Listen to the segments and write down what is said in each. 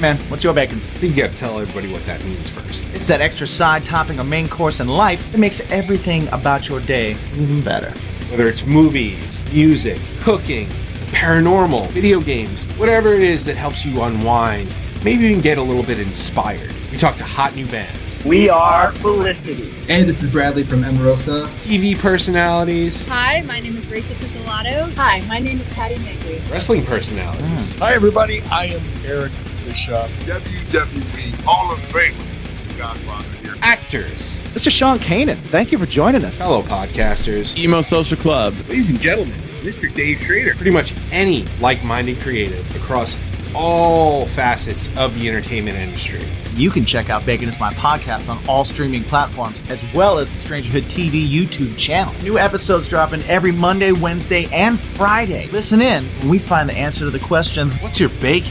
Hey man, what's your bacon? I think you gotta tell everybody what that means first. It's that extra side topping or main course in life that makes everything about your day even better. Whether it's movies, music, cooking, paranormal, video games, whatever it is that helps you unwind, maybe even get a little bit inspired. We talk to hot new bands, We are Felicity. Hey, this is Bradley from Emarosa. TV personalities, Hi, my name is Rachel Pizzolatto. Hi, my name is Patty Magley. wrestling personalities. Hmm. Hi, everybody. I am Eric Bischoff. WWE Hall of Fame Godfather here. Actors, This is Sean Kanan. Thank you for joining us. Hello, podcasters, Emo Social Club. Ladies and gentlemen, Mr. Dave Schrader. pretty much any like minded creative across all facets of the entertainment industry. You can check out Bacon is My Podcast on all streaming platforms, as well as the Strangerhood TV YouTube channel. New episodes dropping every Monday, Wednesday, and Friday. Listen in when we find the answer to the question What's your bacon?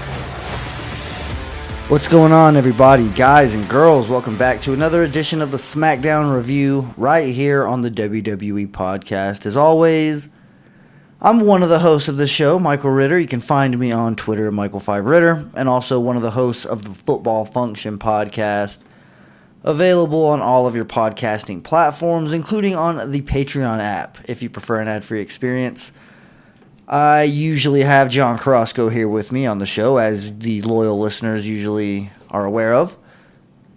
What's going on, everybody, guys and girls? Welcome back to another edition of the SmackDown Review right here on the WWE Podcast. As always, I'm one of the hosts of the show, Michael Ritter. You can find me on Twitter at Michael5Ritter, and also one of the hosts of the Football Function Podcast, available on all of your podcasting platforms, including on the Patreon app if you prefer an ad free experience. I usually have John Carrasco here with me on the show, as the loyal listeners usually are aware of.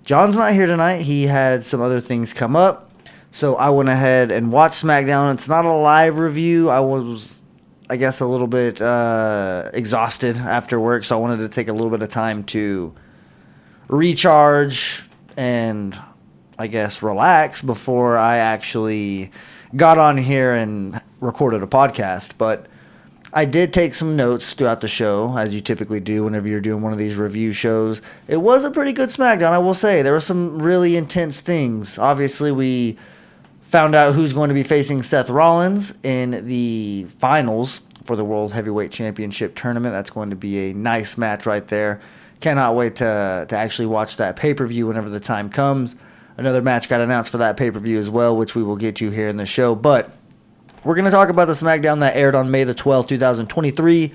John's not here tonight. He had some other things come up. So I went ahead and watched SmackDown. It's not a live review. I was, I guess, a little bit uh, exhausted after work. So I wanted to take a little bit of time to recharge and, I guess, relax before I actually got on here and recorded a podcast. But I did take some notes throughout the show, as you typically do whenever you're doing one of these review shows. It was a pretty good SmackDown, I will say. There were some really intense things. Obviously, we found out who's going to be facing Seth Rollins in the finals for the World Heavyweight Championship tournament. That's going to be a nice match right there. Cannot wait to, to actually watch that pay per view whenever the time comes. Another match got announced for that pay per view as well, which we will get to here in the show. But we're going to talk about the SmackDown that aired on May the 12th, 2023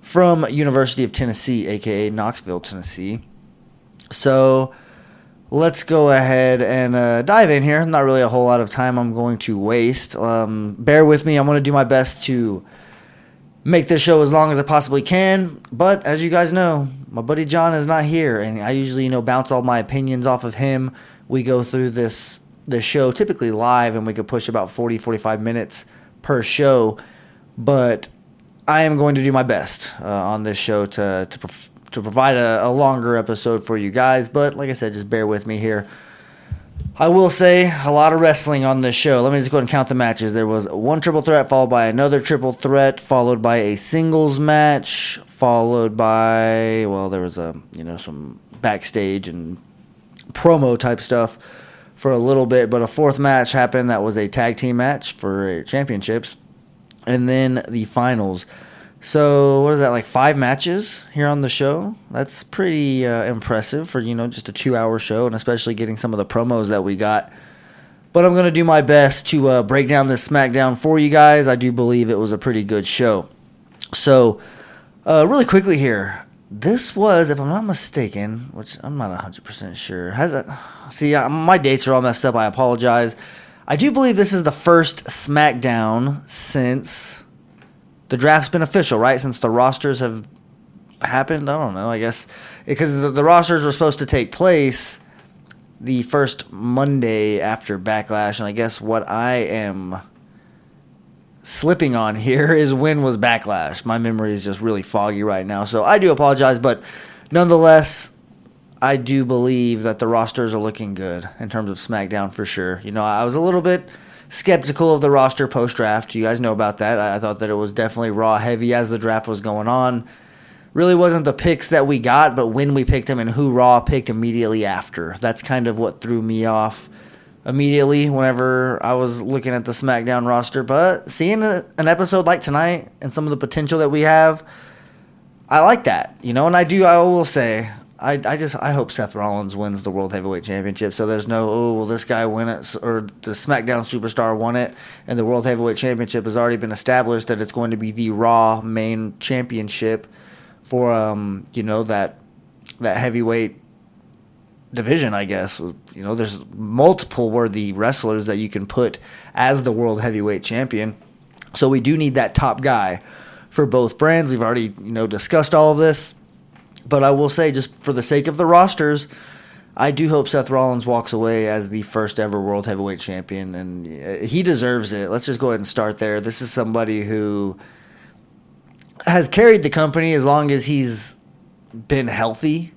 from University of Tennessee, aka Knoxville, Tennessee. So let's go ahead and uh, dive in here. Not really a whole lot of time I'm going to waste. Um, bear with me. I'm going to do my best to make this show as long as I possibly can. But as you guys know, my buddy John is not here, and I usually, you know, bounce all my opinions off of him. We go through this this show typically live, and we could push about 40, 45 minutes per show. But I am going to do my best uh, on this show to to, to provide a, a longer episode for you guys. But like I said, just bear with me here. I will say a lot of wrestling on this show. Let me just go and count the matches. There was one triple threat, followed by another triple threat, followed by a singles match, followed by well, there was a you know some backstage and promo type stuff for a little bit, but a fourth match happened that was a tag team match for championships, and then the finals. So what is that like five matches here on the show? That's pretty uh, impressive for you know just a two-hour show, and especially getting some of the promos that we got. But I'm gonna do my best to uh, break down this SmackDown for you guys. I do believe it was a pretty good show. So, uh, really quickly here, this was, if I'm not mistaken, which I'm not 100% sure, has it? See, uh, my dates are all messed up. I apologize. I do believe this is the first SmackDown since the draft's been official, right? Since the rosters have happened. I don't know. I guess because the, the rosters were supposed to take place the first Monday after Backlash, and I guess what I am slipping on here is when was Backlash. My memory is just really foggy right now, so I do apologize, but nonetheless, I do believe that the rosters are looking good in terms of SmackDown for sure. You know, I was a little bit skeptical of the roster post draft. You guys know about that. I thought that it was definitely raw heavy as the draft was going on. Really wasn't the picks that we got, but when we picked them and who Raw picked immediately after. That's kind of what threw me off immediately whenever I was looking at the SmackDown roster. But seeing a, an episode like tonight and some of the potential that we have, I like that, you know. And I do, I will say, I, I just I hope Seth Rollins wins the World Heavyweight Championship. So there's no oh will this guy win it or the SmackDown Superstar won it and the World Heavyweight Championship has already been established that it's going to be the Raw main championship for um you know that that heavyweight division I guess you know there's multiple worthy wrestlers that you can put as the World Heavyweight Champion. So we do need that top guy for both brands. We've already you know discussed all of this. But I will say, just for the sake of the rosters, I do hope Seth Rollins walks away as the first ever World Heavyweight Champion, and uh, he deserves it. Let's just go ahead and start there. This is somebody who has carried the company as long as he's been healthy.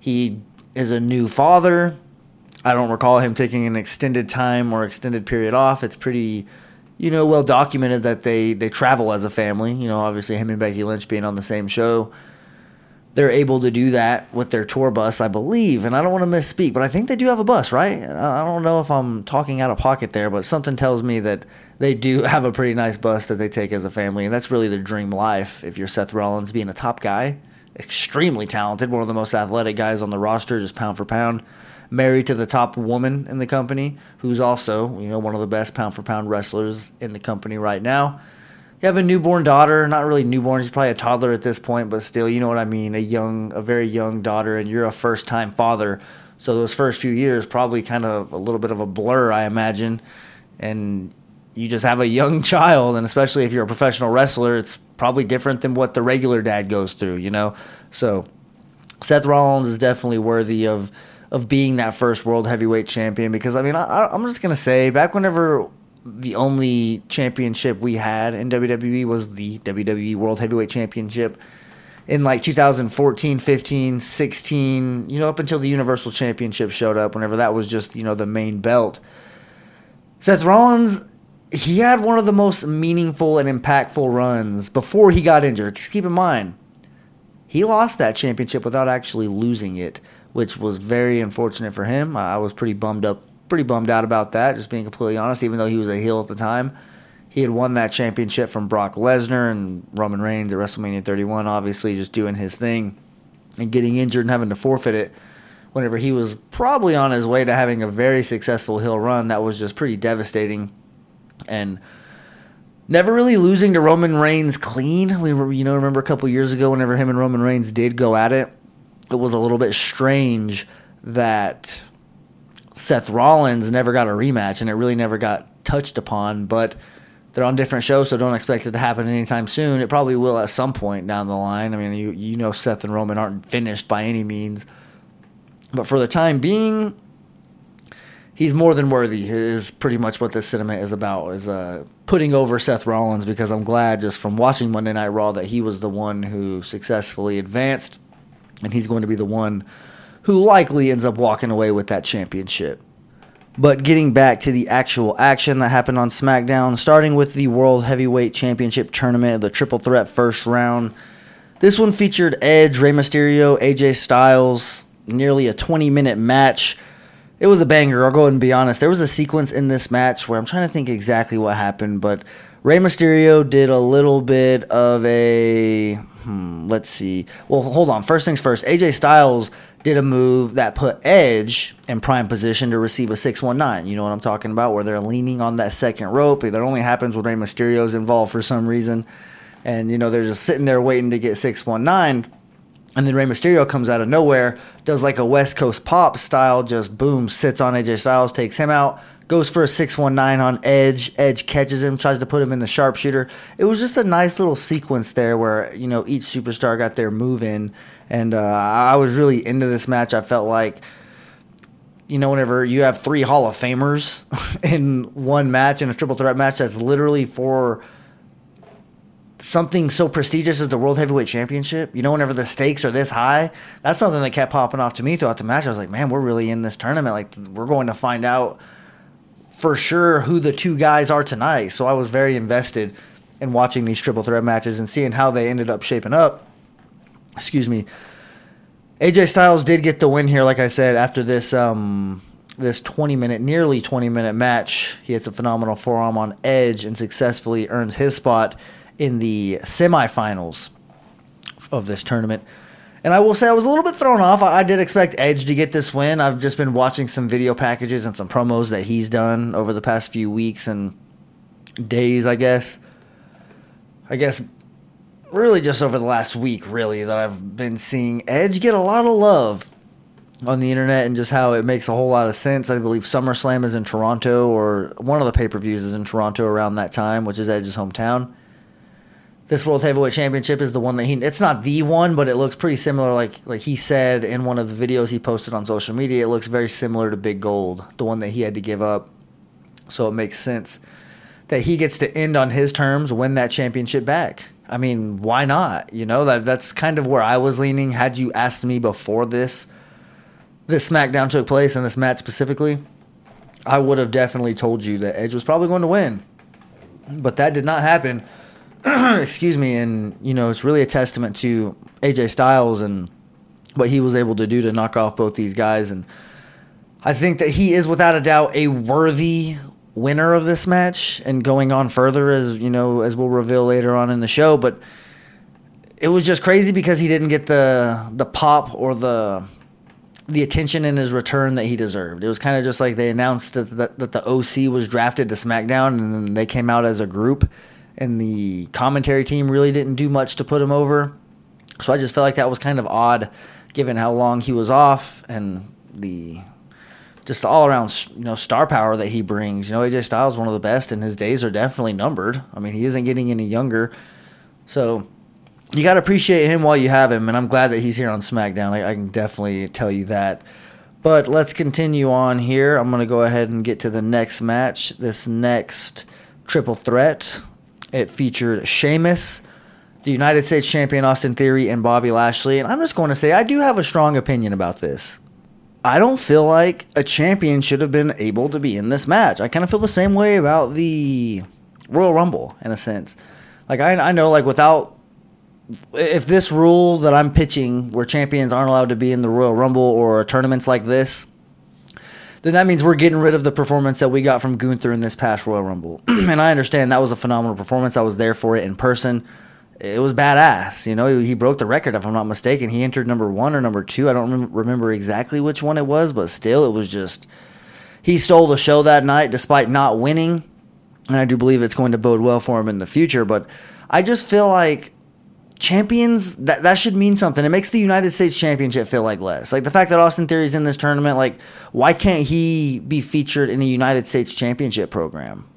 He is a new father. I don't recall him taking an extended time or extended period off. It's pretty, you know, well documented that they they travel as a family. You know, obviously him and Becky Lynch being on the same show they're able to do that with their tour bus, I believe. And I don't want to misspeak, but I think they do have a bus, right? I don't know if I'm talking out of pocket there, but something tells me that they do have a pretty nice bus that they take as a family. And that's really their dream life if you're Seth Rollins being a top guy. Extremely talented, one of the most athletic guys on the roster, just pound for pound. Married to the top woman in the company, who's also, you know, one of the best pound for pound wrestlers in the company right now you have a newborn daughter, not really newborn, she's probably a toddler at this point, but still, you know what I mean, a young, a very young daughter, and you're a first time father. So those first few years probably kind of a little bit of a blur, I imagine. And you just have a young child, and especially if you're a professional wrestler, it's probably different than what the regular dad goes through, you know? So Seth Rollins is definitely worthy of of being that first world heavyweight champion because I mean I, I'm just gonna say back whenever the only championship we had in WWE was the WWE World Heavyweight Championship in like 2014, 15, 16, you know, up until the Universal Championship showed up, whenever that was just, you know, the main belt. Seth Rollins, he had one of the most meaningful and impactful runs before he got injured. Keep in mind, he lost that championship without actually losing it, which was very unfortunate for him. I was pretty bummed up pretty bummed out about that, just being completely honest, even though he was a heel at the time. He had won that championship from Brock Lesnar and Roman Reigns at WrestleMania 31, obviously just doing his thing and getting injured and having to forfeit it whenever he was probably on his way to having a very successful heel run. That was just pretty devastating. And never really losing to Roman Reigns clean. We were, you know, remember a couple years ago whenever him and Roman Reigns did go at it, it was a little bit strange that Seth Rollins never got a rematch, and it really never got touched upon. But they're on different shows, so don't expect it to happen anytime soon. It probably will at some point down the line. I mean, you you know Seth and Roman aren't finished by any means, but for the time being, he's more than worthy. Is pretty much what this cinema is about. Is uh, putting over Seth Rollins because I'm glad just from watching Monday Night Raw that he was the one who successfully advanced, and he's going to be the one who likely ends up walking away with that championship. But getting back to the actual action that happened on SmackDown, starting with the World Heavyweight Championship tournament, the triple threat first round. This one featured Edge, Rey Mysterio, AJ Styles, nearly a 20 minute match. It was a banger, I'll go ahead and be honest. There was a sequence in this match where I'm trying to think exactly what happened, but Rey Mysterio did a little bit of a. Hmm, let's see. Well, hold on. First things first, AJ Styles did a move that put Edge in prime position to receive a 619. You know what I'm talking about? Where they're leaning on that second rope. That only happens when Rey Mysterio's involved for some reason. And, you know, they're just sitting there waiting to get 619. And then Rey Mysterio comes out of nowhere, does like a West Coast pop style, just boom, sits on AJ Styles, takes him out, goes for a 619 on Edge. Edge catches him, tries to put him in the sharpshooter. It was just a nice little sequence there where, you know, each superstar got their move in. And uh, I was really into this match. I felt like, you know, whenever you have three Hall of Famers in one match, in a triple threat match, that's literally for something so prestigious as the World Heavyweight Championship, you know, whenever the stakes are this high, that's something that kept popping off to me throughout the match. I was like, man, we're really in this tournament. Like, we're going to find out for sure who the two guys are tonight. So I was very invested in watching these triple threat matches and seeing how they ended up shaping up. Excuse me. AJ Styles did get the win here, like I said, after this um, this 20 minute, nearly 20 minute match. He hits a phenomenal forearm on Edge and successfully earns his spot in the semifinals of this tournament. And I will say I was a little bit thrown off. I, did expect Edge to get this win. I've just been watching some video packages and some promos that he's done over the past few weeks and days, I guess. I guess really just over the last week, really, that I've been seeing Edge get a lot of love on the internet and just how it makes a whole lot of sense. I believe SummerSlam is in Toronto, or one of the pay per views is in Toronto around that time, which is Edge's hometown this World Heavyweight Championship is the one that he it's not the one, but it looks pretty similar like like he said in one of the videos he posted on social media, it looks very similar to Big Gold, the one that he had to give up. So it makes sense that he gets to end on his terms, win that championship back. I mean, why not? You know, that that's kind of where I was leaning. Had you asked me before this this SmackDown took place and this match specifically, I would have definitely told you that Edge was probably going to win. But that did not happen excuse me, and you know it's really a testament to AJ Styles and what he was able to do to knock off both these guys, and I think that he is without a doubt a worthy winner of this match and going on further as you know as we'll reveal later on in the show, but it was just crazy because he didn't get the the pop or the the attention in his return that he deserved. It was kind of just like they announced that, that, that the OC was drafted to SmackDown and then they came out as a group and the commentary team really didn't do much to put him over. So I just felt like that was kind of odd, given how long he was off and the just all around you know star power that he brings. You know, AJ Styles one of the best, and his days are definitely numbered. I mean, he isn't getting any younger, so you got to appreciate him while you have him. And I'm glad that he's here on SmackDown. I, I can definitely tell you that. But let's continue on here. I'm going to go ahead and get to the next match. This next triple threat it featured Sheamus, the United States champion Austin Theory, and Bobby Lashley. And I'm just going to say, I do have a strong opinion about this. I don't feel like a champion should have been able to be in this match. I kind of feel the same way about the Royal Rumble, in a sense. Like, I, I know, like, without if this rule that I'm pitching, where champions aren't allowed to be in the Royal Rumble or tournaments like this, then that means we're getting rid of the performance that we got from Gunther in this past Royal Rumble. and I understand that was a phenomenal performance. I was there for it in person. It was badass. You know, he broke the record, if I'm not mistaken. He entered number one or number two. I don't remember exactly which one it was, but still, it was just. He stole the show that night despite not winning. And I do believe it's going to bode well for him in the future. But I just feel like champions that that should mean something. It makes the United States Championship feel like less. Like the fact that Austin Theory is in this tournament, like why can't he be featured in a United States Championship program?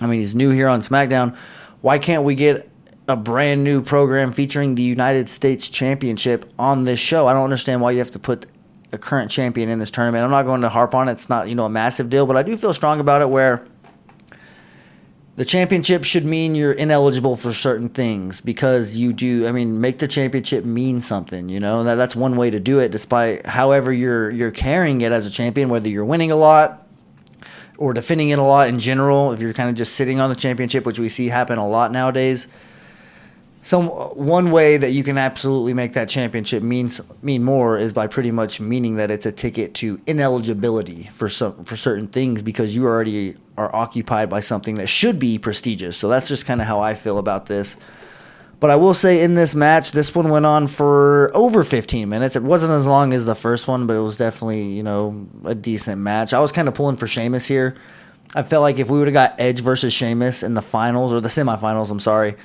I mean, he's new here on SmackDown. Why can't we get a brand new program featuring the United States Championship on this show? I don't understand why you have to put a current champion in this tournament. I'm not going to harp on it. It's not, you know, a massive deal, but I do feel strong about it where the championship should mean you're ineligible for certain things because you do i mean make the championship mean something you know? That, that's one way to do it despite however you're you're carrying it as a champion whether you're winning a lot or defending it a lot in general. If you're kind of just sitting on the championship which we see happen a lot nowadays some one way that you can absolutely make that championship mean mean more is by pretty much meaning that it's a ticket to ineligibility for some for certain things because you already are occupied by something that should be prestigious. So that's just kind of how I feel about this. But I will say in this match, this one went on for over 15 minutes. It wasn't as long as the first one, but it was definitely, you know, a decent match. I was kind of pulling for Sheamus here. I felt like if we would have got Edge versus Sheamus in the finals or the semifinals, I'm sorry,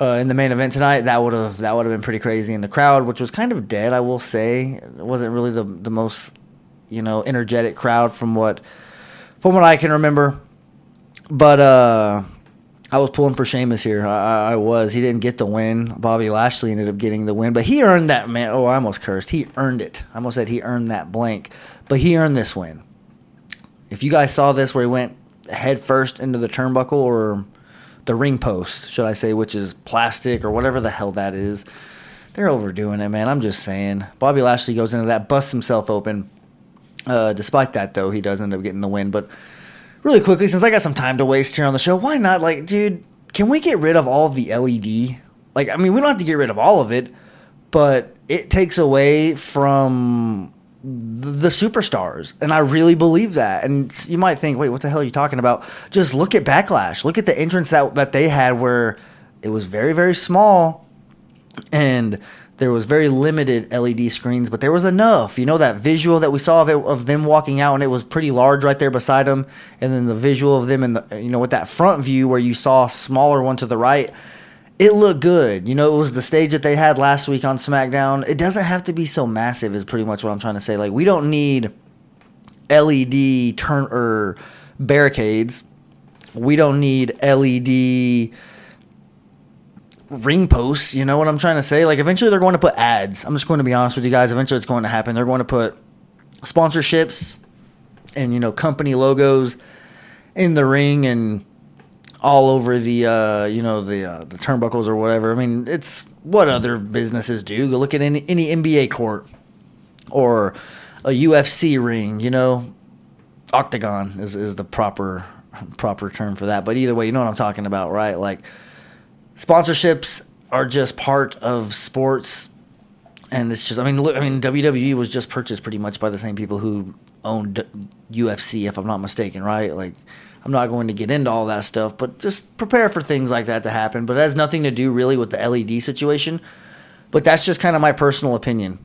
uh, in the main event tonight, that would have that would have been pretty crazy. in the crowd, which was kind of dead, I will say, it wasn't really the the most you know energetic crowd from what from what I can remember. But uh, I was pulling for Sheamus here. I, I, was. He didn't get the win. Bobby Lashley ended up getting the win, but he earned that man. Oh, I almost cursed. He earned it. I almost said he earned that blank, but he earned this win. If you guys saw this, where he went head first into the turnbuckle or the ring post, should I say, which is plastic or whatever the hell that is. They're overdoing it, man. I'm just saying. Bobby Lashley goes into that, busts himself open. Uh, despite that, though, he does end up getting the win. But really quickly, since I got some time to waste here on the show, why not? Like, dude, can we get rid of all of the LED? Like, I mean, we don't have to get rid of all of it, but it takes away from the superstars. And I really believe that. And you might think, wait, what the hell are you talking about? Just look at Backlash. Look at the entrance that, that they had where it was very, very small and there was very limited LED screens, but there was enough. You know that visual that we saw of it, of them walking out, and it was pretty large right there beside them, and then the visual of them in the you know with that front view where you saw a smaller one to the right. It looked good. You know, it was the stage that they had last week on SmackDown. It doesn't have to be so massive, is pretty much what I'm trying to say. Like, we don't need LED turn or barricades. We don't need LED ring posts. You know what I'm trying to say? Like eventually they're going to put ads. I'm just going to be honest with you guys. Eventually it's going to happen. They're going to put sponsorships and you know company logos in the ring and all over the uh, you know the uh, the turnbuckles or whatever. I mean, it's what other businesses do. Look at any any NBA court or a UFC ring. You know, octagon is is the proper proper term for that. But either way, you know what I'm talking about, right? Like sponsorships are just part of sports, and it's just I mean look, I mean WWE was just purchased pretty much by the same people who owned UFC, if I'm not mistaken, right? Like. I'm not going to get into all that stuff, but just prepare for things like that to happen. But it has nothing to do really with the LED situation. But that's just kind of my personal opinion.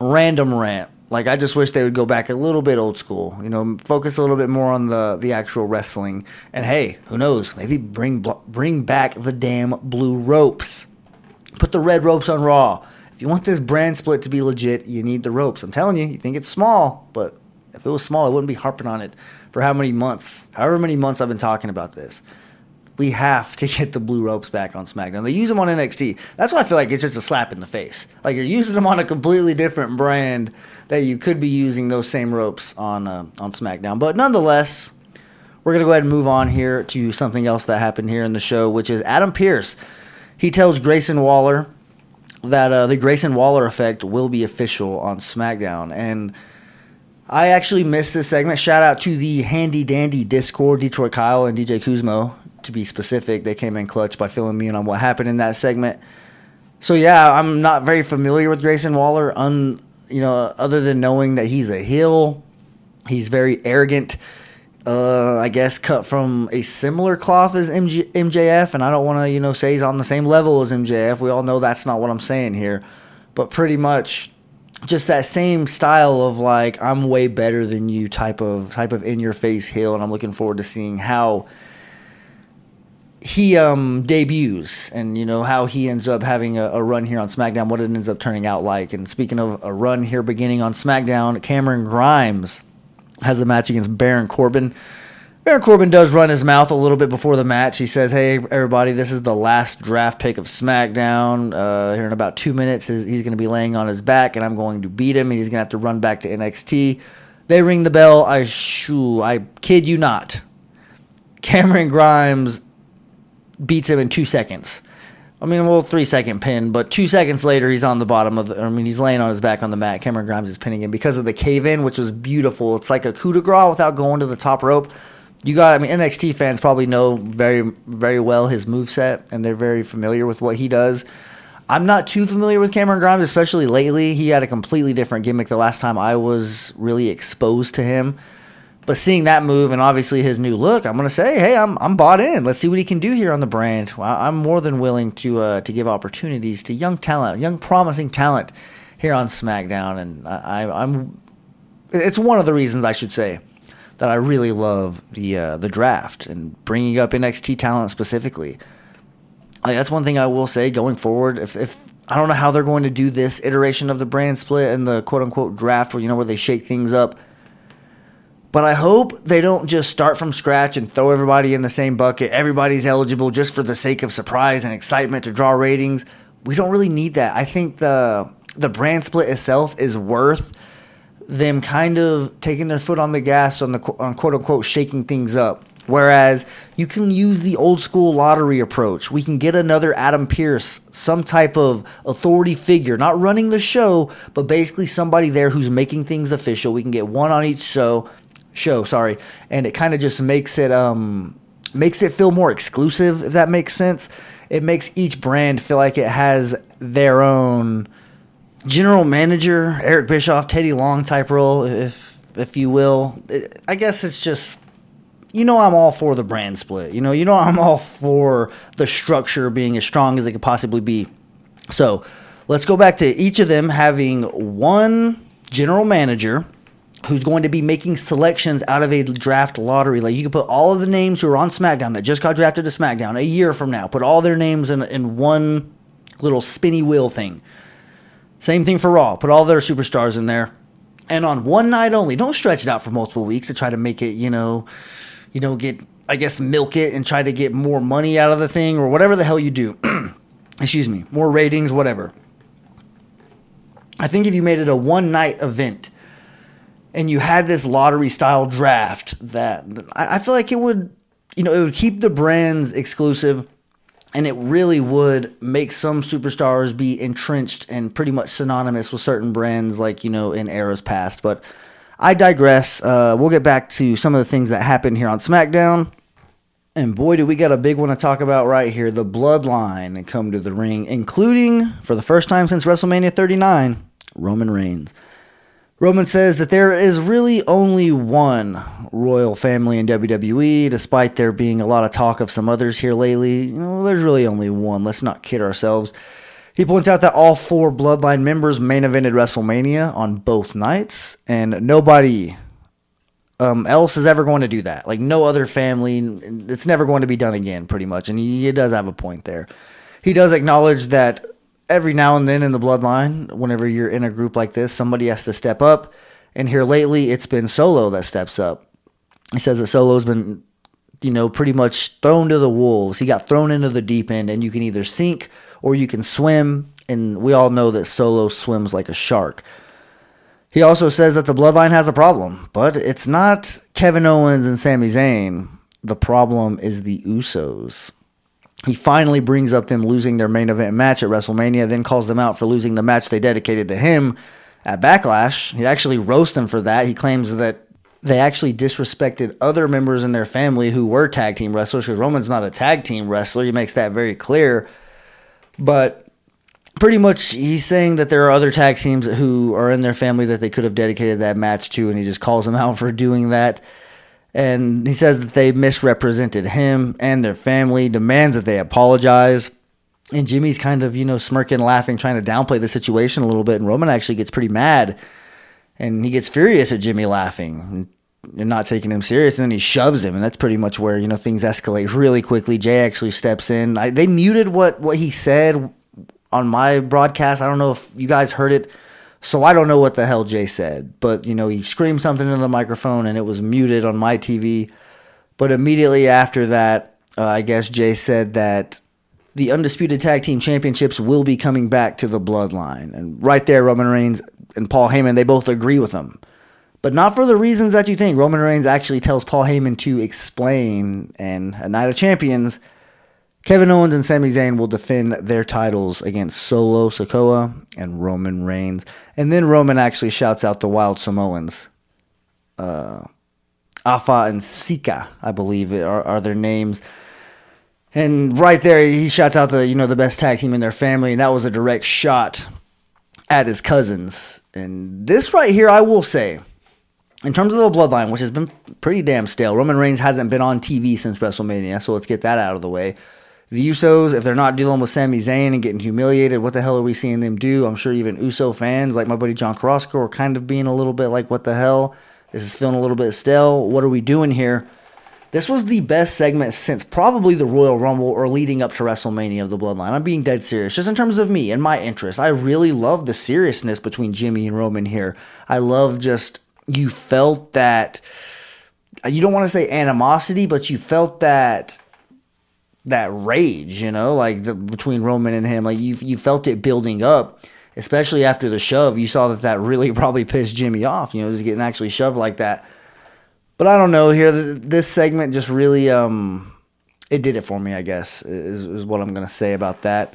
Random rant. Like I just wish they would go back a little bit old school. You know, focus a little bit more on the the actual wrestling. And hey, who knows? Maybe bring bring back the damn blue ropes. Put the red ropes on Raw. If you want this brand split to be legit, you need the ropes. I'm telling you, you think it's small, but if it was small, I wouldn't be harping on it for how many months? However many months I've been talking about this we have to get the blue ropes back on SmackDown. They use them on NXT. That's why I feel like it's just a slap in the face. Like you're using them on a completely different brand that you could be using those same ropes on uh, on SmackDown. But nonetheless, we're gonna go ahead and move on here to something else that happened here in the show, which is Adam Pearce. He tells Grayson Waller that uh, the Grayson Waller effect will be official on SmackDown and. I actually missed this segment. Shout out to the handy dandy Discord, Detroit Kyle and DJ Kuzmo to be specific, they came in clutch by filling me in on what happened in that segment. So yeah, I'm not very familiar with Grayson Waller. Un, you know, other than knowing that he's a heel, he's very arrogant. Uh, I guess cut from a similar cloth as MJ, MJF, and I don't want to, you know, say he's on the same level as MJF. We all know that's not what I'm saying here, but pretty much just that same style of like I'm way better than you type of type of in your face heel, and I'm looking forward to seeing how he um, debuts and you know how he ends up having a, a, run here on SmackDown, what it ends up turning out like. And speaking of a run here beginning on SmackDown, Cameron Grimes has a match against Baron Corbin. Baron Corbin does run his mouth a little bit before the match. He says, "Hey everybody, this is the last draft pick of SmackDown. Uh, here in about two minutes, he's going to be laying on his back, and I'm going to beat him, and he's going to have to run back to NXT." They ring the bell. I shoo, I kid you not. Cameron Grimes beats him in two seconds. I mean, well, three second pin, but two seconds later, he's on the bottom of the. I mean, he's laying on his back on the mat. Cameron Grimes is pinning him because of the cave in, which was beautiful. It's like a coup de grace without going to the top rope. You got, I mean, NXT fans probably know very, very well his move set, and they're very familiar with what he does. I'm not too familiar with Cameron Grimes, especially lately. He had a completely different gimmick the last time I was really exposed to him. But seeing that move and obviously his new look, I'm gonna say, hey, I'm I'm bought in. Let's see what he can do here on the brand. I'm more than willing to uh, to give opportunities to young talent, young promising talent here on SmackDown, and I, I'm. It's one of the reasons I should say that I really love the uh, the draft and bringing up NXT talent specifically. Like, that's one thing I will say going forward. If, if I don't know how they're going to do this iteration of the brand split and the quote unquote draft, where you know where they shake things up But I hope they don't just start from scratch and throw everybody in the same bucket. Everybody's eligible just for the sake of surprise and excitement to draw ratings. We don't really need that. I think the the brand split itself is worth them kind of taking their foot on the gas on the on quote unquote shaking things up. Whereas you can use the old school lottery approach. We can get another Adam Pearce, some type of authority figure, not running the show, but basically somebody there who's making things official. We can get one on each show, show, sorry, and it kind of just makes it um makes it feel more exclusive if that makes sense. It makes each brand feel like it has their own general manager, Eric Bischoff, Teddy Long type role, if if you will. I guess it's just you know I'm all for the brand split. You know, you know I'm all for the structure being as strong as it could possibly be. So, let's go back to each of them having one general manager who's going to be making selections out of a draft lottery. Like you can put all of the names who are on SmackDown that just got drafted to SmackDown a year from now. Put all their names in in one little spinny wheel thing. Same thing for Raw. Put all their superstars in there. And on one night only, don't stretch it out for multiple weeks to try to make it, you know, you know, get I guess milk it and try to get more money out of the thing or whatever the hell you do. Excuse me, more ratings, whatever. I think if you made it a one night event and you had this lottery style draft that I feel like it would, you know, it would keep the brands exclusive and it really would make some superstars be entrenched and pretty much synonymous with certain brands like, you know, in eras past. But I digress. Uh, we'll get back to some of the things that happened here on SmackDown. And boy, do we got a big one to talk about right here. The bloodline come to the ring, including, for the first time since WrestleMania 39, Roman Reigns. Roman says that there is really only one royal family in WWE, despite there being a lot of talk of some others here lately. You know, there's really only one. Let's not kid ourselves. He points out that all four Bloodline members main evented WrestleMania on both nights, and nobody um, else is ever going to do that. Like no other family, it's never going to be done again, pretty much. And he, he does have a point there. He does acknowledge that every now and then in the bloodline, whenever you're in a group like this, somebody has to step up. And here lately, it's been Solo that steps up. He says that Solo's been, you know, pretty much thrown to the wolves. He got thrown into the deep end, and you can either sink or you can swim. And we all know that Solo swims like a shark. He also says that the bloodline has a problem, but it's not Kevin Owens and Sami Zayn. The problem is the Usos. He finally brings up them losing their main event match at WrestleMania, then calls them out for losing the match they dedicated to him at Backlash. He actually roasts them for that. He claims that they actually disrespected other members in their family who were tag team wrestlers. Because Roman's not a tag team wrestler. He makes that very clear. But pretty much he's saying that there are other tag teams who are in their family that they could have dedicated that match to, and he just calls them out for doing that. And he says that they misrepresented him and their family, demands that they apologize. And Jimmy's kind of, you know, smirking, laughing, trying to downplay the situation a little bit. And Roman actually gets pretty mad and he gets furious at Jimmy laughing and not taking him serious. And then he shoves him. And that's pretty much where, you know, things escalate really quickly. Jay actually steps in. I, they muted what, what he said on my broadcast. I don't know if you guys heard it so I don't know what the hell Jay said, but you know, he screamed something into the microphone and it was muted on my TV. But immediately after that, uh, I guess Jay said that the undisputed tag team championships will be coming back to the bloodline. And right there, Roman Reigns and Paul Heyman, they both agree with him. But not for the reasons that you think. Roman Reigns actually tells Paul Heyman to explain, and a Night of Champions Kevin Owens and Sami Zayn will defend their titles against Solo Sikoa and Roman Reigns. And then Roman actually shouts out the Wild Samoans. Uh, Afa and Sika, I believe, are, are their names. And right there, he shouts out the you know the best tag team in their family, and that was a direct shot at his cousins. And this right here, I will say, in terms of the bloodline, which has been pretty damn stale, Roman Reigns hasn't been on TV since WrestleMania, so let's get that out of the way. The Usos, if they're not dealing with Sami Zayn and getting humiliated, what the hell are we seeing them do? I'm sure even Uso fans, like my buddy John Carrasco, are kind of being a little bit like, what the hell? This is feeling a little bit stale. What are we doing here? This was the best segment since probably the Royal Rumble or leading up to WrestleMania of the Bloodline. I'm being dead serious. Just in terms of me and my interest, I really love the seriousness between Jimmy and Roman here. I love just, you felt that you don't want to say animosity, but you felt that that rage, you know, like the, between Roman and him. Like you you felt it building up, especially after the shove. You saw that that really probably pissed Jimmy off. You know, just getting actually shoved like that. But I don't know. Here, this segment just really um, it did it for me. I guess is, is what I'm gonna say about that.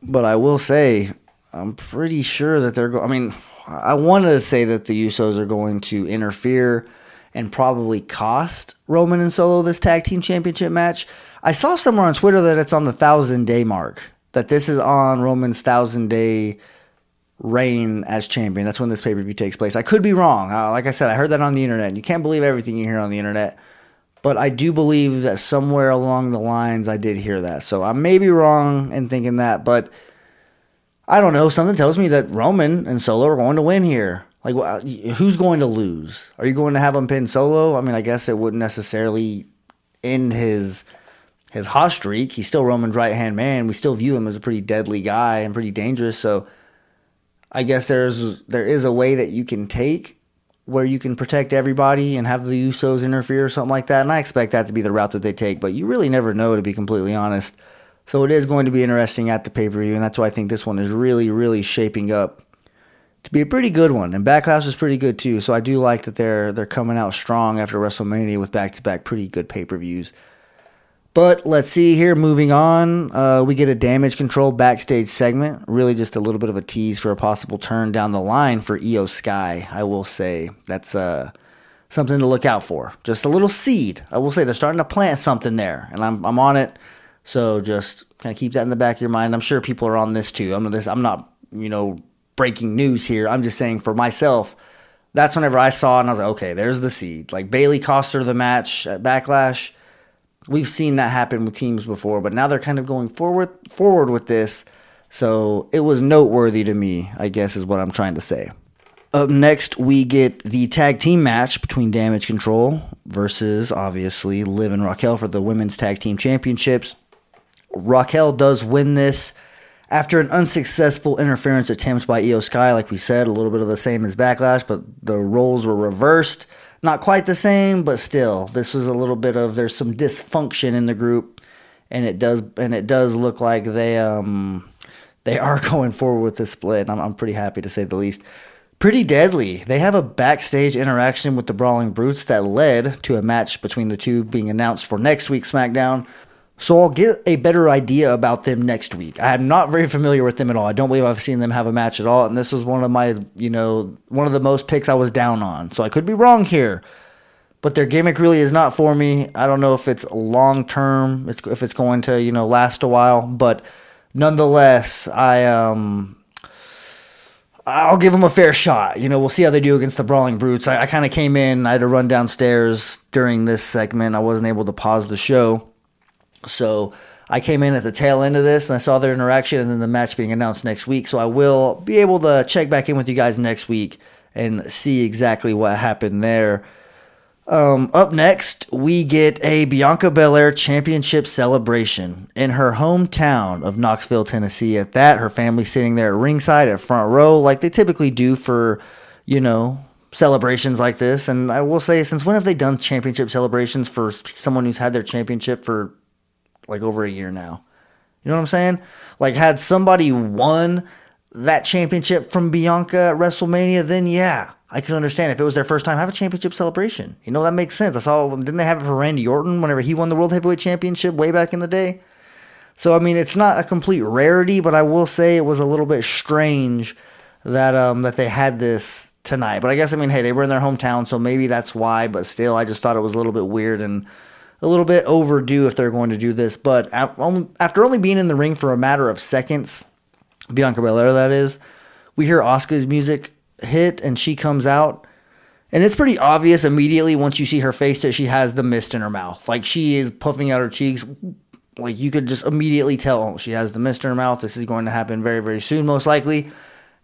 But I will say, I'm pretty sure that they're going. I mean, I wanted to say that the Usos are going to interfere and probably cost Roman and Solo this tag team championship match. I saw somewhere on Twitter that it's on the thousand day mark. That this is on Roman's thousand day reign as champion. That's when this pay per view takes place. I could be wrong. Uh, like I said, I heard that on the internet. You can't believe everything you hear on the internet. But I do believe that somewhere along the lines I did hear that. So I may be wrong in thinking that, but I don't know. Something tells me that Roman and Solo are going to win here. Like, who's going to lose? Are you going to have him pin Solo? I mean, I guess it wouldn't necessarily end his his hot streak. He's still Roman's right hand man. We still view him as a pretty deadly guy and pretty dangerous. So, I guess there's there is a way that you can take where you can protect everybody and have the Usos interfere or something like that. And I expect that to be the route that they take. But you really never know, to be completely honest. So it is going to be interesting at the pay per view, and that's why I think this one is really, really shaping up to be a pretty good one. And Backlash is pretty good too. So I do like that they're they're coming out strong after WrestleMania with back to back pretty good pay per views. But let's see here. Moving on, uh, we get a damage control backstage segment. Really, just a little bit of a tease for a possible turn down the line for Iyo Sky. I will say that's uh, something to look out for. Just a little seed. I will say they're starting to plant something there, and I'm I'm on it. So just kind of keep that in the back of your mind. I'm sure people are on this too. I'm this. I'm not you know breaking news here. I'm just saying for myself. That's whenever I saw it and I was like, okay, there's the seed. Like Bayley cost her the match at Backlash. We've seen that happen with teams before, but now they're kind of going forward forward with this. So it was noteworthy to me, I guess is what I'm trying to say. Up next, we get the tag team match between Damage Control versus obviously Liv and Raquel for the women's tag team championships. Raquel does win this after an unsuccessful interference attempt by Iyo Sky. Like we said, a little bit of the same as Backlash, but the roles were reversed. Not quite the same, but still, this was a little bit of there's some dysfunction in the group, and it does and it does look like they um they are going forward with this split. I'm, I'm pretty happy to say the least. Pretty deadly. They have a backstage interaction with the Brawling Brutes that led to a match between the two being announced for next week's SmackDown. So I'll get a better idea about them next week. I am not very familiar with them at all. I don't believe I've seen them have a match at all. And this was one of my, you know, one of the most picks I was down on. So I could be wrong here. But their gimmick really is not for me. I don't know if it's long term, if it's going to, you know, last a while. But nonetheless, I um I'll give them a fair shot. You know, we'll see how they do against the Brawling Brutes. I, I kind of came in, I had to run downstairs during this segment. I wasn't able to pause the show. So I came in at the tail end of this and I saw their interaction and then the match being announced next week. So I will be able to check back in with you guys next week and see exactly what happened there. Um, up next, we get a Bianca Belair championship celebration in her hometown of Knoxville, Tennessee. At that, her family sitting there at ringside at front row, like they typically do for, you know, celebrations like this. And I will say, since when have they done championship celebrations for someone who's had their championship for like over a year now. You know what I'm saying? Like, had somebody won that championship from Bianca at WrestleMania, then yeah, I could understand if it was their first time have a championship celebration. You know that makes sense. I saw didn't they have it for Randy Orton whenever he won the World Heavyweight Championship way back in the day? So I mean, it's not a complete rarity, but I will say it was a little bit strange that um that they had this tonight. But I guess I mean, hey, they were in their hometown, so maybe that's why. But still, I just thought it was a little bit weird and a little bit overdue if they're going to do this. But after only being in the ring for a matter of seconds, Bianca Belair, that is, we hear Asuka's music hit and she comes out. And it's pretty obvious immediately once you see her face that she has the mist in her mouth. Like she is puffing out her cheeks. Like you could just immediately tell oh, she has the mist in her mouth. This is going to happen very, very soon, most likely.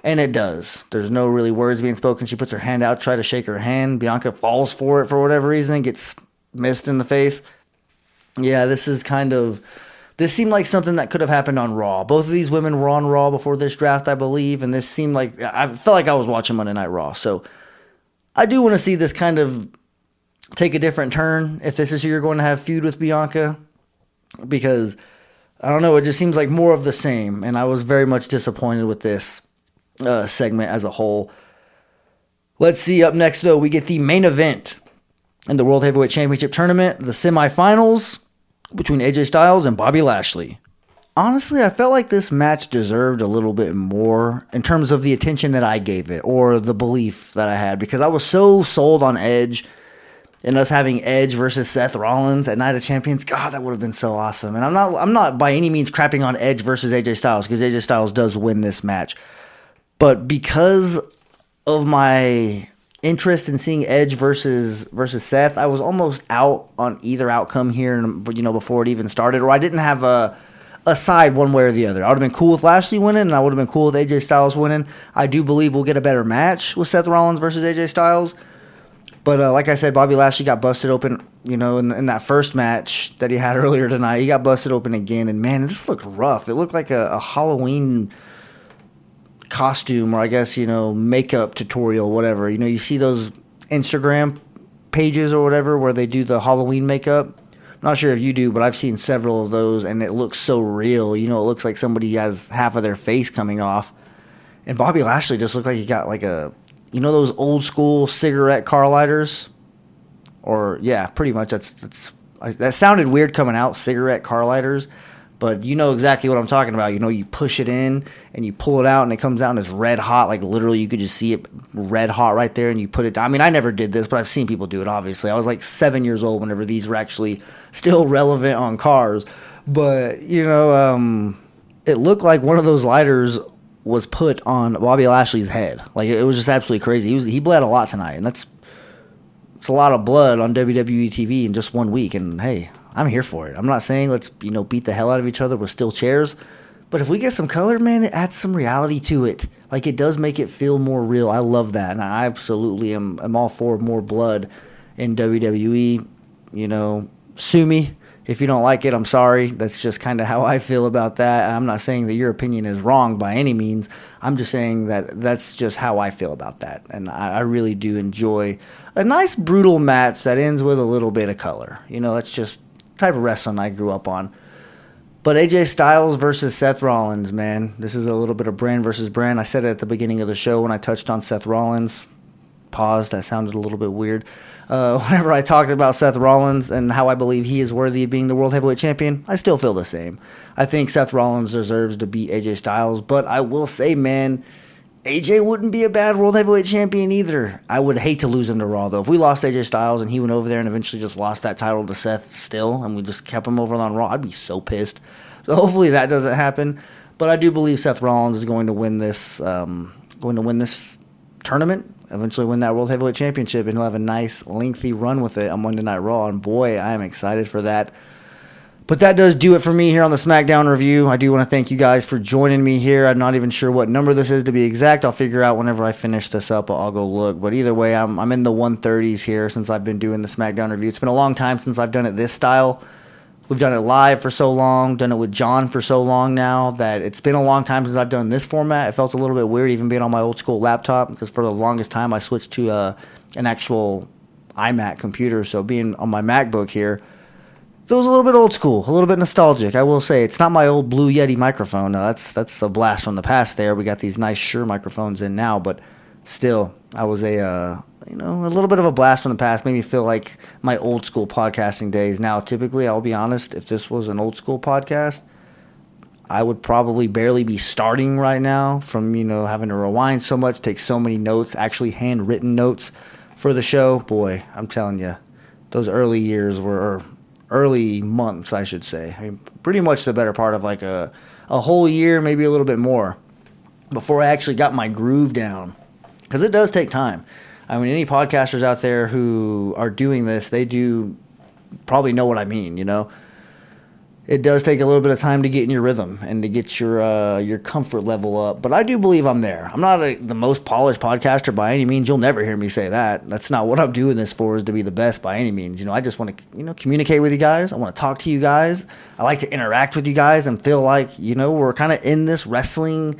And it does. There's no really words being spoken. She puts her hand out, try to shake her hand. Bianca falls for it for whatever reason, gets missed in the face. Yeah, this is kind of. This seemed like something that could have happened on Raw. Both of these women were on Raw before this draft, I believe, and this seemed like I felt like I was watching Monday Night Raw. So I do want to see this kind of take a different turn if this is who you're going to have feud with Bianca because I don't know, it just seems like more of the same and I was very much disappointed with this uh, segment as a whole. Let's see up next though, we get the main event in the World Heavyweight Championship tournament, the semifinals between AJ Styles and Bobby Lashley. Honestly, I felt like this match deserved a little bit more in terms of the attention that I gave it or the belief that I had because I was so sold on Edge and us having Edge versus Seth Rollins at Night of Champions. God, that would have been so awesome. And I'm not I'm not by any means crapping on Edge versus AJ Styles because AJ Styles does win this match. But because of my interest in seeing Edge versus versus Seth, I was almost out on either outcome here, you know, before it even started, or I didn't have a a side one way or the other. I would have been cool with Lashley winning, and I would have been cool with AJ Styles winning. I do believe we'll get a better match with Seth Rollins versus AJ Styles. But uh, like I said, Bobby Lashley got busted open, you know, in, in, that first match that he had earlier tonight. He got busted open again, and man, this looked rough. It looked like a, a Halloween costume, or I guess you know, makeup tutorial, whatever. You know, you see those Instagram pages or whatever where they do the Halloween makeup I'm not sure if you do, but I've seen several of those, and it looks so real. You know, it looks like somebody has half of their face coming off. And Bobby Lashley just looked like he got like a, you know, those old school cigarette car lighters, or yeah, pretty much. That's that's that sounded weird coming out, cigarette car lighters but you know exactly what I'm talking about. You know, you push it in and you pull it out and it comes out and it's red hot. Like literally, you could just see it red hot right there and you put it down. I mean, I never did this, but I've seen people do it, obviously. I was like seven years old whenever these were actually still relevant on cars. But, you know, um, it looked like one of those lighters was put on Bobby Lashley's head. Like it was just absolutely crazy. He was he bled a lot tonight, and that's it's a lot of blood on WWE TV in just one week. And hey, I'm here for it. I'm not saying let's you know beat the hell out of each other with steel chairs, but if we get some color, man, it adds some reality to it. Like it does make it feel more real. I love that, and I absolutely am. I'm all for more blood in WWE. You know, sue me if you don't like it. I'm sorry. That's just kind of how I feel about that. I'm not saying that your opinion is wrong by any means. I'm just saying that that's just how I feel about that, and I, I really do enjoy a nice brutal match that ends with a little bit of color. You know, that's just type of wrestling I grew up on. But AJ Styles versus Seth Rollins, man, this is a little bit of brand versus brand. I said it at the beginning of the show when I touched on Seth Rollins. Pause. That sounded a little bit weird. Uh, whenever I talked about Seth Rollins and how I believe he is worthy of being the World Heavyweight Champion, I still feel the same. I think Seth Rollins deserves to beat AJ Styles, but I will say, man, AJ wouldn't be a bad world heavyweight champion either. I would hate to lose him to Raw though. If we lost AJ Styles and he went over there and eventually just lost that title to Seth still, and we just kept him over on Raw, I'd be so pissed. So hopefully that doesn't happen. But I do believe Seth Rollins is going to win this, um, going to win this tournament. Eventually win that world heavyweight championship, and he'll have a nice lengthy run with it on Monday Night Raw. And boy, I am excited for that. But that does do it for me here on the SmackDown review. I do want to thank you guys for joining me here. I'm not even sure what number this is to be exact. I'll figure out whenever I finish this up. I'll go look. But either way, I'm, I'm in the 130s here since I've been doing the SmackDown review. It's been a long time since I've done it this style. We've done it live for so long, done it with John for so long now that it's been a long time since I've done this format. It felt a little bit weird even being on my old school laptop because for the longest time I switched to uh, an actual iMac computer. So being on my MacBook here – feels a little bit old school, a little bit nostalgic. I will say it's not my old Blue Yeti microphone. That's that's a blast from the past. There, we got these nice Shure microphones in now, but still, I was a uh, you know a little bit of a blast from the past. Made me feel like my old school podcasting days. Now, typically, I'll be honest, if this was an old school podcast. I would probably barely be starting right now from, you know, having to rewind so much, take so many notes, actually handwritten notes for the show. Boy, I'm telling you, those early years were, early months, I should say. I mean, pretty much the better part of like a, a whole year, maybe a little bit more, before I actually got my groove down. Because it does take time. I mean, any podcasters out there who are doing this, they do probably know what I mean, you know? It does take a little bit of time to get in your rhythm and to get your uh, your comfort level up. But I do believe I'm there. I'm not a, the most polished podcaster by any means. You'll never hear me say that. That's not what I'm doing this for. Is to be the best by any means. You know, I just want to you know communicate with you guys. I want to talk to you guys. I like to interact with you guys and feel like you know we're kind of in this wrestling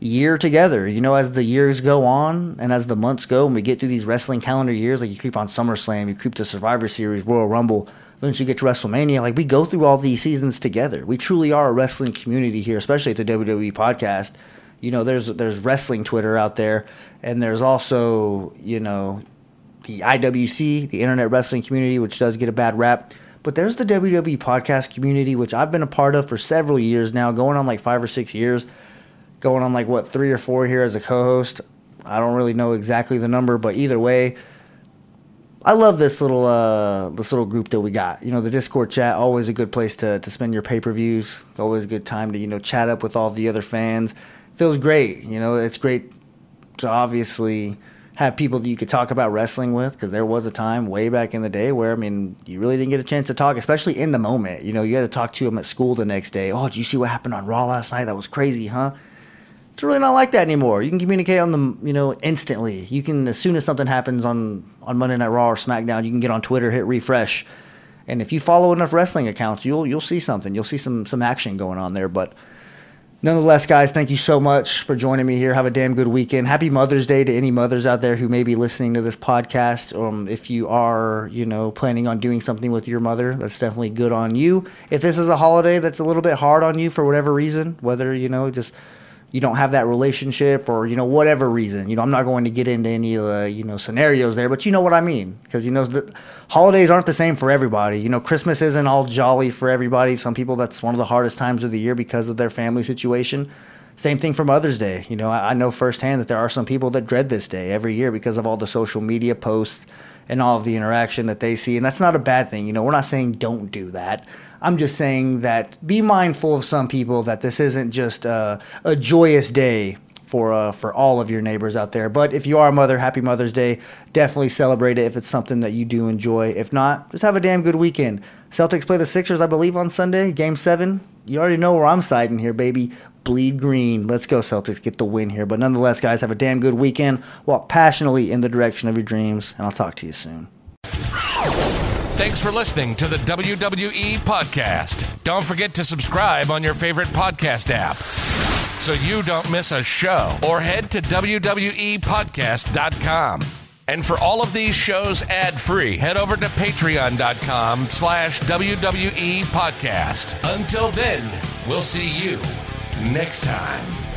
year together. You know, as the years go on and as the months go, and we get through these wrestling calendar years, like you creep on SummerSlam, you creep to Survivor Series, Royal Rumble, eventually get to WrestleMania. Like we go through all these seasons together. We truly are a wrestling community here, especially at the WWE podcast. You know, there's there's wrestling Twitter out there, and there's also you know the IWC, the Internet Wrestling Community, which does get a bad rap. But there's the WWE podcast community, which I've been a part of for several years now, going on like five or six years going on like what three or four here as a co-host. I don't really know exactly the number, but either way, I love this little uh, this little group that we got. You know, the Discord chat always a good place to to spend your pay per views. Always a good time to you know chat up with all the other fans. Feels great. You know, it's great to obviously have people that you could talk about wrestling with because there was a time way back in the day where I mean you really didn't get a chance to talk, especially in the moment. You know, you had to talk to them at school the next day. Oh, did you see what happened on Raw last night? That was crazy, huh? It's really not like that anymore. You can communicate on them, you know, instantly. You can as soon as something happens on on Monday Night Raw or SmackDown, you can get on Twitter, hit refresh, and if you follow enough wrestling accounts, you'll you'll see something. You'll see some some action going on there. But nonetheless, guys, thank you so much for joining me here. Have a damn good weekend. Happy Mother's Day to any mothers out there who may be listening to this podcast. Um, if you are, you know, planning on doing something with your mother, that's definitely good on you. If this is a holiday that's a little bit hard on you for whatever reason, whether you know just you don't have that relationship or you know whatever reason you know i'm not going to get into any of the you know scenarios there but you know what i mean because you know the holidays aren't the same for everybody you know christmas isn't all jolly for everybody some people that's one of the hardest times of the year because of their family situation. Same thing for mother's day you know i, I know firsthand that there are some people that dread this day every year because of all the social media posts and all of the interaction that they see and that's not a bad thing you know we're not saying don't do that I'm just saying that be mindful of some people that this isn't just a, a joyous day for uh, for all of your neighbors out there. But if you are a mother, happy Mother's Day. Definitely celebrate it if it's something that you do enjoy. If not, just have a damn good weekend. Celtics play the Sixers, I believe, on Sunday, Game Seven. You already know where I'm siding here, baby. Bleed green. Let's go, Celtics. Get the win here. But nonetheless, guys, have a damn good weekend. Walk passionately in the direction of your dreams, and I'll talk to you soon. Thanks for listening to the WWE Podcast. Don't forget to subscribe on your favorite podcast app so you don't miss a show or head to WWEpodcast.com. And for all of these shows ad-free, head over to patreon.com slash WWE Podcast. Until then, we'll see you next time.